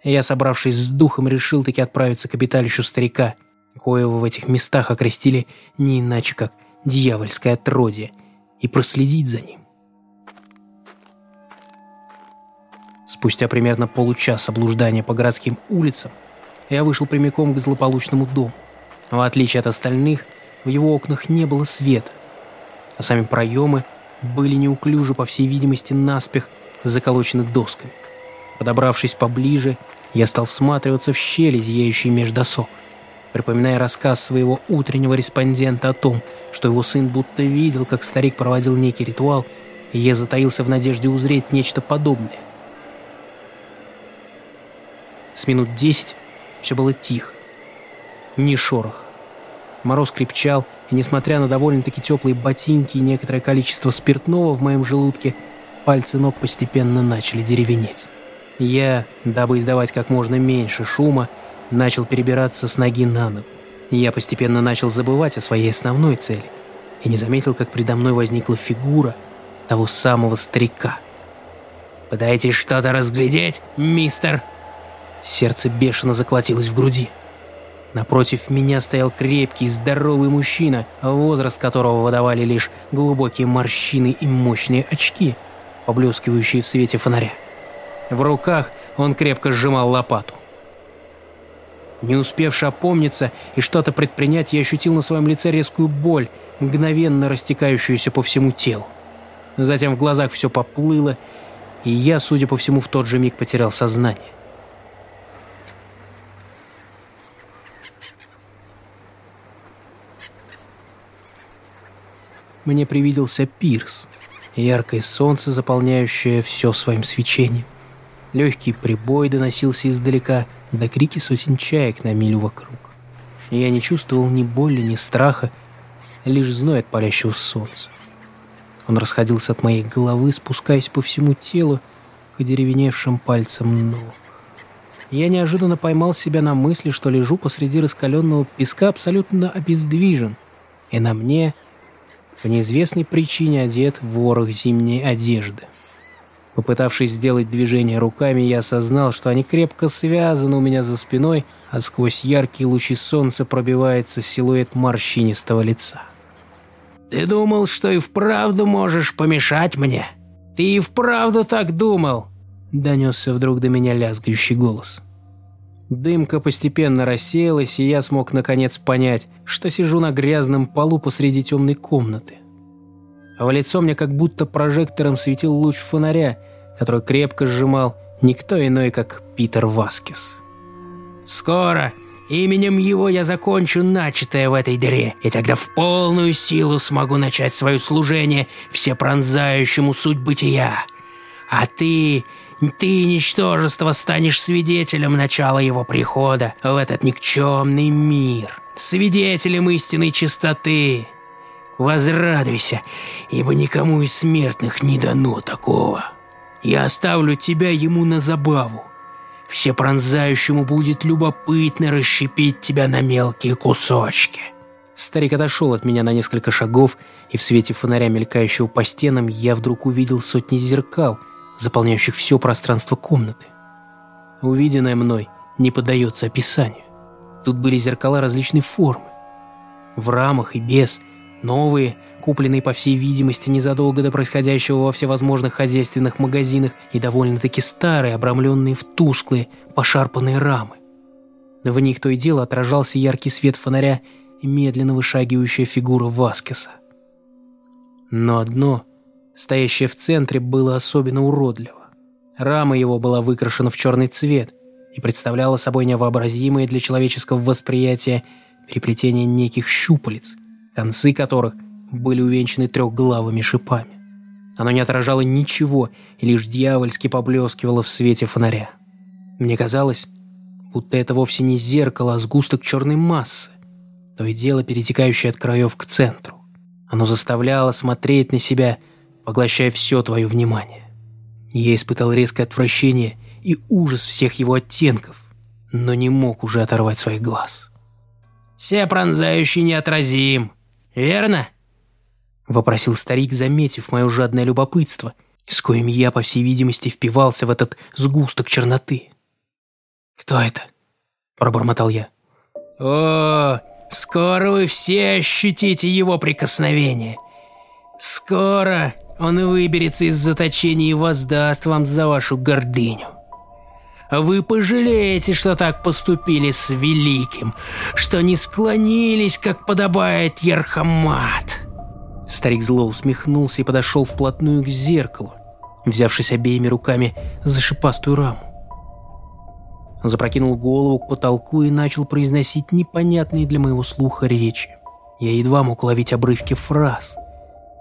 я, собравшись с духом, решил таки отправиться к обиталищу старика, коего в этих местах окрестили не иначе, как дьявольское отродье, и проследить за ним. Спустя примерно получаса блуждания по городским улицам, я вышел прямиком к злополучному дому. В отличие от остальных, в его окнах не было света, а сами проемы были неуклюже, по всей видимости, наспех заколочены досками. Подобравшись поближе, я стал всматриваться в щели, зияющие меж досок, припоминая рассказ своего утреннего респондента о том, что его сын будто видел, как старик проводил некий ритуал, и я затаился в надежде узреть нечто подобное. С минут десять все было тихо. Ни шорох. Мороз крепчал, и несмотря на довольно-таки теплые ботинки и некоторое количество спиртного в моем желудке, пальцы ног постепенно начали деревенеть. Я, дабы издавать как можно меньше шума, начал перебираться с ноги на ногу. Я постепенно начал забывать о своей основной цели и не заметил, как предо мной возникла фигура того самого старика. «Пытаетесь что-то разглядеть, мистер?» Сердце бешено заколотилось в груди. Напротив меня стоял крепкий, здоровый мужчина, возраст которого выдавали лишь глубокие морщины и мощные очки, поблескивающие в свете фонаря. В руках он крепко сжимал лопату. Не успевши опомниться и что-то предпринять, я ощутил на своем лице резкую боль, мгновенно растекающуюся по всему телу. Затем в глазах все поплыло, и я, судя по всему, в тот же миг потерял сознание. Мне привиделся пирс, яркое солнце, заполняющее все своим свечением. Легкий прибой доносился издалека, до крики сотен чаек на милю вокруг. Я не чувствовал ни боли, ни страха, лишь зной от палящего солнца. Он расходился от моей головы, спускаясь по всему телу к деревеневшим пальцам ног. Я неожиданно поймал себя на мысли, что лежу посреди раскаленного песка абсолютно обездвижен, и на мне по неизвестной причине одет в ворох зимней одежды. Попытавшись сделать движение руками, я осознал, что они крепко связаны у меня за спиной, а сквозь яркие лучи солнца пробивается силуэт морщинистого лица. «Ты думал, что и вправду можешь помешать мне? Ты и вправду так думал?» Донесся вдруг до меня лязгающий голос. Дымка постепенно рассеялась, и я смог наконец понять, что сижу на грязном полу посреди темной комнаты. А в лицо мне как будто прожектором светил луч фонаря, который крепко сжимал никто иной, как Питер Васкис. «Скоро именем его я закончу начатое в этой дыре, и тогда в полную силу смогу начать свое служение всепронзающему суть бытия. А ты, ты, ничтожество, станешь свидетелем начала его прихода в этот никчемный мир, свидетелем истинной чистоты. Возрадуйся, ибо никому из смертных не дано такого». Я оставлю тебя ему на забаву. Всепронзающему будет любопытно расщепить тебя на мелкие кусочки». Старик отошел от меня на несколько шагов, и в свете фонаря, мелькающего по стенам, я вдруг увидел сотни зеркал, заполняющих все пространство комнаты. Увиденное мной не поддается описанию. Тут были зеркала различной формы. В рамах и без, новые, купленные, по всей видимости, незадолго до происходящего во всевозможных хозяйственных магазинах, и довольно-таки старые, обрамленные в тусклые, пошарпанные рамы. В них то и дело отражался яркий свет фонаря и медленно вышагивающая фигура Васкеса. Но одно, стоящее в центре, было особенно уродливо. Рама его была выкрашена в черный цвет и представляла собой невообразимое для человеческого восприятия переплетение неких щупалец, концы которых – были увенчаны трехглавыми шипами. Оно не отражало ничего и лишь дьявольски поблескивало в свете фонаря. Мне казалось, будто это вовсе не зеркало, а сгусток черной массы, то и дело перетекающее от краев к центру. Оно заставляло смотреть на себя, поглощая все твое внимание. Я испытал резкое отвращение и ужас всех его оттенков, но не мог уже оторвать своих глаз. «Все пронзающий неотразим, верно?» — вопросил старик, заметив мое жадное любопытство, с коим я, по всей видимости, впивался в этот сгусток черноты. «Кто это?» — пробормотал я. «О, скоро вы все ощутите его прикосновение. Скоро он выберется из заточения и воздаст вам за вашу гордыню. Вы пожалеете, что так поступили с Великим, что не склонились, как подобает Ерхамат. Старик зло усмехнулся и подошел вплотную к зеркалу, взявшись обеими руками за шипастую раму. Запрокинул голову к потолку и начал произносить непонятные для моего слуха речи. Я едва мог ловить обрывки фраз,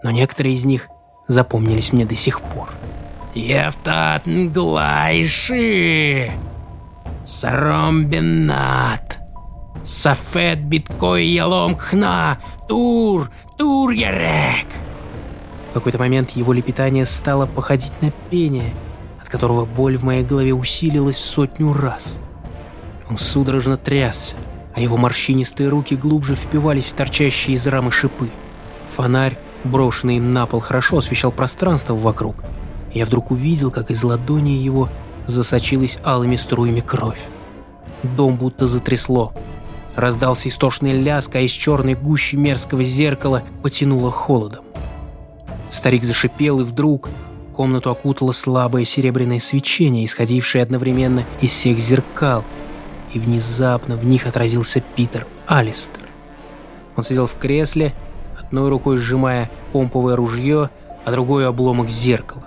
но некоторые из них запомнились мне до сих пор. Евтат Нглайши, Саромбенат, Сафет Биткой Ялом Кхна, Тур, Тур Ярек. В какой-то момент его лепетание стало походить на пение, от которого боль в моей голове усилилась в сотню раз. Он судорожно трясся, а его морщинистые руки глубже впивались в торчащие из рамы шипы. Фонарь, брошенный им на пол, хорошо освещал пространство вокруг – я вдруг увидел, как из ладони его засочилась алыми струями кровь. Дом будто затрясло. Раздался истошный ляск, а из черной гущи мерзкого зеркала потянуло холодом. Старик зашипел, и вдруг комнату окутало слабое серебряное свечение, исходившее одновременно из всех зеркал, и внезапно в них отразился Питер Алистер. Он сидел в кресле, одной рукой сжимая помповое ружье, а другой обломок зеркала.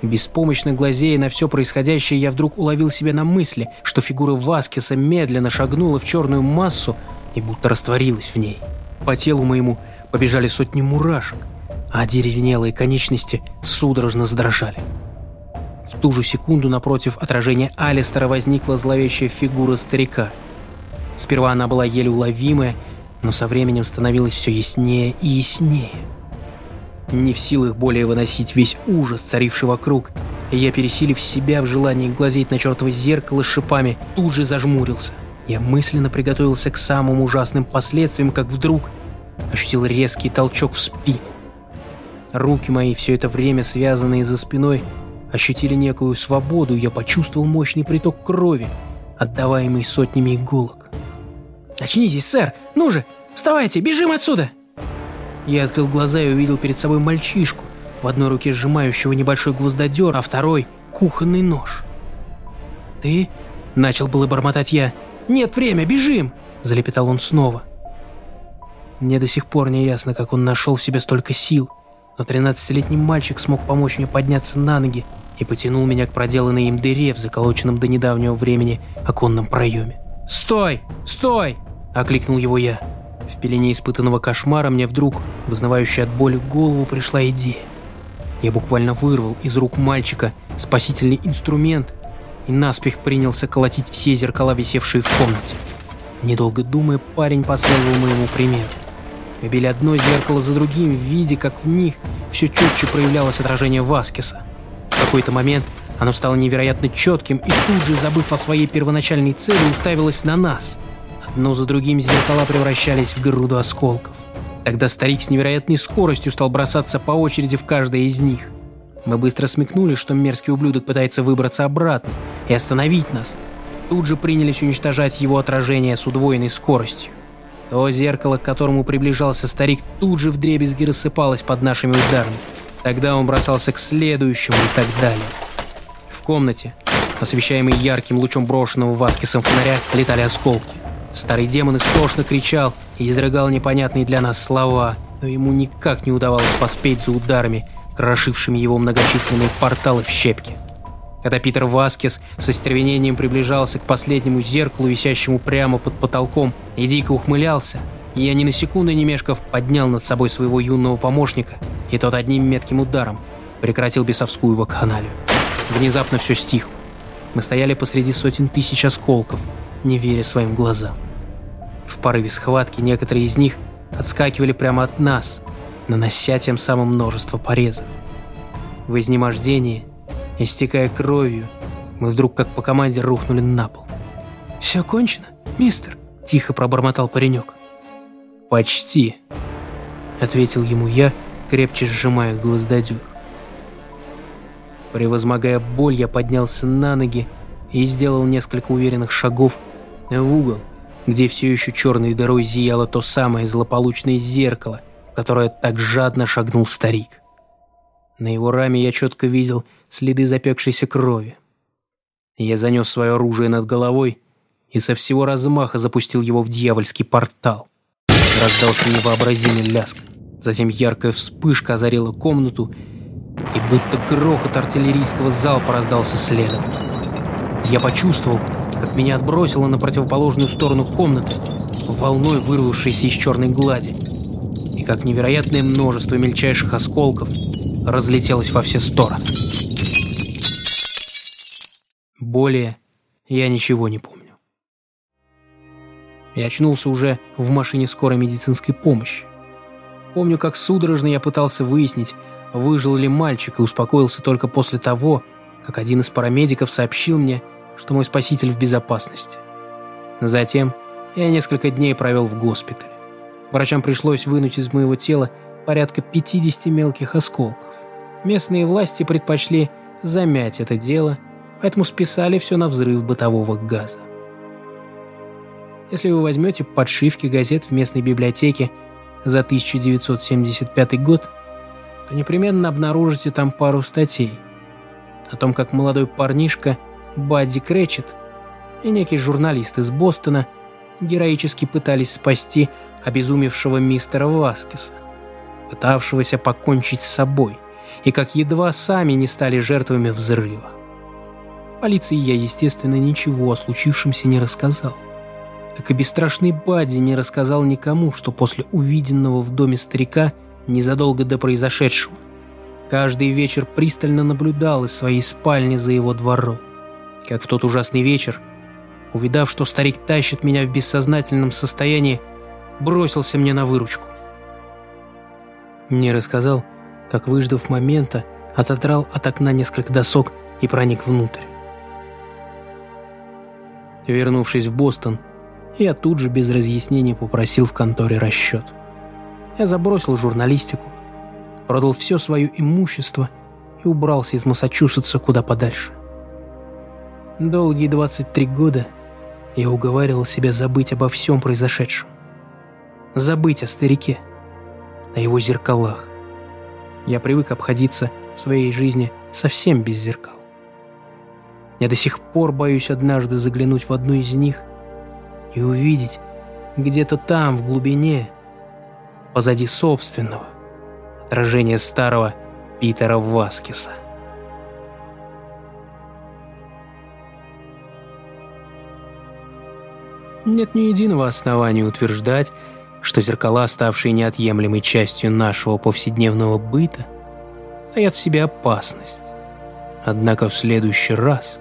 Беспомощно глазея на все происходящее, я вдруг уловил себя на мысли, что фигура Васкиса медленно шагнула в черную массу и будто растворилась в ней. По телу моему побежали сотни мурашек, а деревенелые конечности судорожно задрожали. В ту же секунду напротив отражения Алистера возникла зловещая фигура старика. Сперва она была еле уловимая, но со временем становилась все яснее и яснее. Не в силах более выносить весь ужас, царивший вокруг, я, пересилив себя в желании глазеть на чертово зеркало с шипами, тут же зажмурился. Я мысленно приготовился к самым ужасным последствиям, как вдруг ощутил резкий толчок в спину. Руки мои, все это время связанные за спиной, ощутили некую свободу, и я почувствовал мощный приток крови, отдаваемый сотнями иголок. «Очнитесь, сэр! Ну же, вставайте, бежим отсюда!» Я открыл глаза и увидел перед собой мальчишку, в одной руке сжимающего небольшой гвоздодер, а второй — кухонный нож. «Ты?» — начал было бормотать я. «Нет, время, бежим!» — залепетал он снова. Мне до сих пор не ясно, как он нашел в себе столько сил, но 13-летний мальчик смог помочь мне подняться на ноги и потянул меня к проделанной им дыре в заколоченном до недавнего времени оконном проеме. «Стой! Стой!» – окликнул его я. В пелене испытанного кошмара мне вдруг, вызнавающая от боли голову, пришла идея. Я буквально вырвал из рук мальчика спасительный инструмент и наспех принялся колотить все зеркала, висевшие в комнате. Недолго думая, парень последовал моему примеру. Мы били одно зеркало за другим, видя, как в них все четче проявлялось отражение Васкиса. В какой-то момент оно стало невероятно четким и тут же, забыв о своей первоначальной цели, уставилось на нас – но за другим зеркала превращались в груду осколков. Тогда старик с невероятной скоростью стал бросаться по очереди в каждое из них. Мы быстро смекнули, что мерзкий ублюдок пытается выбраться обратно и остановить нас. Тут же принялись уничтожать его отражение с удвоенной скоростью. То зеркало, к которому приближался старик, тут же вдребезги рассыпалось под нашими ударами. Тогда он бросался к следующему и так далее. В комнате, освещаемой ярким лучом брошенного Васкисом фонаря, летали осколки. Старый демон истошно кричал и изрыгал непонятные для нас слова, но ему никак не удавалось поспеть за ударами, крошившими его многочисленные порталы в щепки. Когда Питер Васкес со стервенением приближался к последнему зеркалу, висящему прямо под потолком, и дико ухмылялся, я ни на секунду не мешков поднял над собой своего юного помощника, и тот одним метким ударом прекратил бесовскую вакханалию. Внезапно все стихло. Мы стояли посреди сотен тысяч осколков, не веря своим глазам. В порыве схватки некоторые из них отскакивали прямо от нас, нанося тем самым множество порезов. В изнемождении, истекая кровью, мы вдруг как по команде рухнули на пол. «Все кончено, мистер?» – тихо пробормотал паренек. «Почти», – ответил ему я, крепче сжимая гвоздодюр. Превозмогая боль, я поднялся на ноги и сделал несколько уверенных шагов в угол, где все еще черной дырой зияло то самое злополучное зеркало, которое так жадно шагнул старик. На его раме я четко видел следы запекшейся крови. Я занес свое оружие над головой и со всего размаха запустил его в дьявольский портал. Раздался невообразимый ляск. Затем яркая вспышка озарила комнату, и будто грохот артиллерийского залпа раздался следом. Я почувствовал, как меня отбросило на противоположную сторону комнаты, волной вырвавшейся из черной глади, и как невероятное множество мельчайших осколков разлетелось во все стороны. Более я ничего не помню. Я очнулся уже в машине скорой медицинской помощи. Помню, как судорожно я пытался выяснить, выжил ли мальчик, и успокоился только после того, как один из парамедиков сообщил мне, что мой спаситель в безопасности. Затем я несколько дней провел в госпитале. Врачам пришлось вынуть из моего тела порядка 50 мелких осколков. Местные власти предпочли замять это дело, поэтому списали все на взрыв бытового газа. Если вы возьмете подшивки газет в местной библиотеке за 1975 год, то непременно обнаружите там пару статей о том, как молодой парнишка Бадди Кречет и некий журналист из Бостона героически пытались спасти обезумевшего мистера Васкиса, пытавшегося покончить с собой, и как едва сами не стали жертвами взрыва. Полиции я, естественно, ничего о случившемся не рассказал. Как и бесстрашный Бадди не рассказал никому, что после увиденного в доме старика – незадолго до произошедшего. Каждый вечер пристально наблюдал из своей спальни за его двором. Как в тот ужасный вечер, увидав, что старик тащит меня в бессознательном состоянии, бросился мне на выручку. Мне рассказал, как, выждав момента, отодрал от окна несколько досок и проник внутрь. Вернувшись в Бостон, я тут же без разъяснений попросил в конторе расчет. Я забросил журналистику, продал все свое имущество и убрался из Массачусетса куда подальше. Долгие 23 года я уговаривал себя забыть обо всем произошедшем. Забыть о старике, о его зеркалах. Я привык обходиться в своей жизни совсем без зеркал. Я до сих пор боюсь однажды заглянуть в одну из них и увидеть где-то там, в глубине, позади собственного, отражение старого Питера Васкиса. Нет ни единого основания утверждать, что зеркала, ставшие неотъемлемой частью нашего повседневного быта, таят в себе опасность. Однако в следующий раз,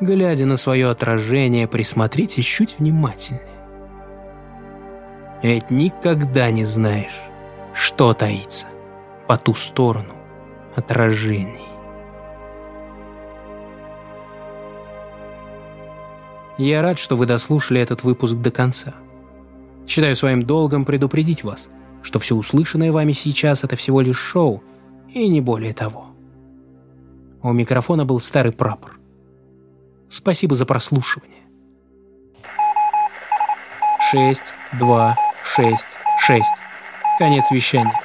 глядя на свое отражение, присмотритесь чуть внимательнее. Ведь никогда не знаешь, что таится по ту сторону отражений. Я рад, что вы дослушали этот выпуск до конца. Считаю своим долгом предупредить вас, что все услышанное вами сейчас – это всего лишь шоу, и не более того. У микрофона был старый прапор. Спасибо за прослушивание. 6, 2, 6, 6. Конец вещания.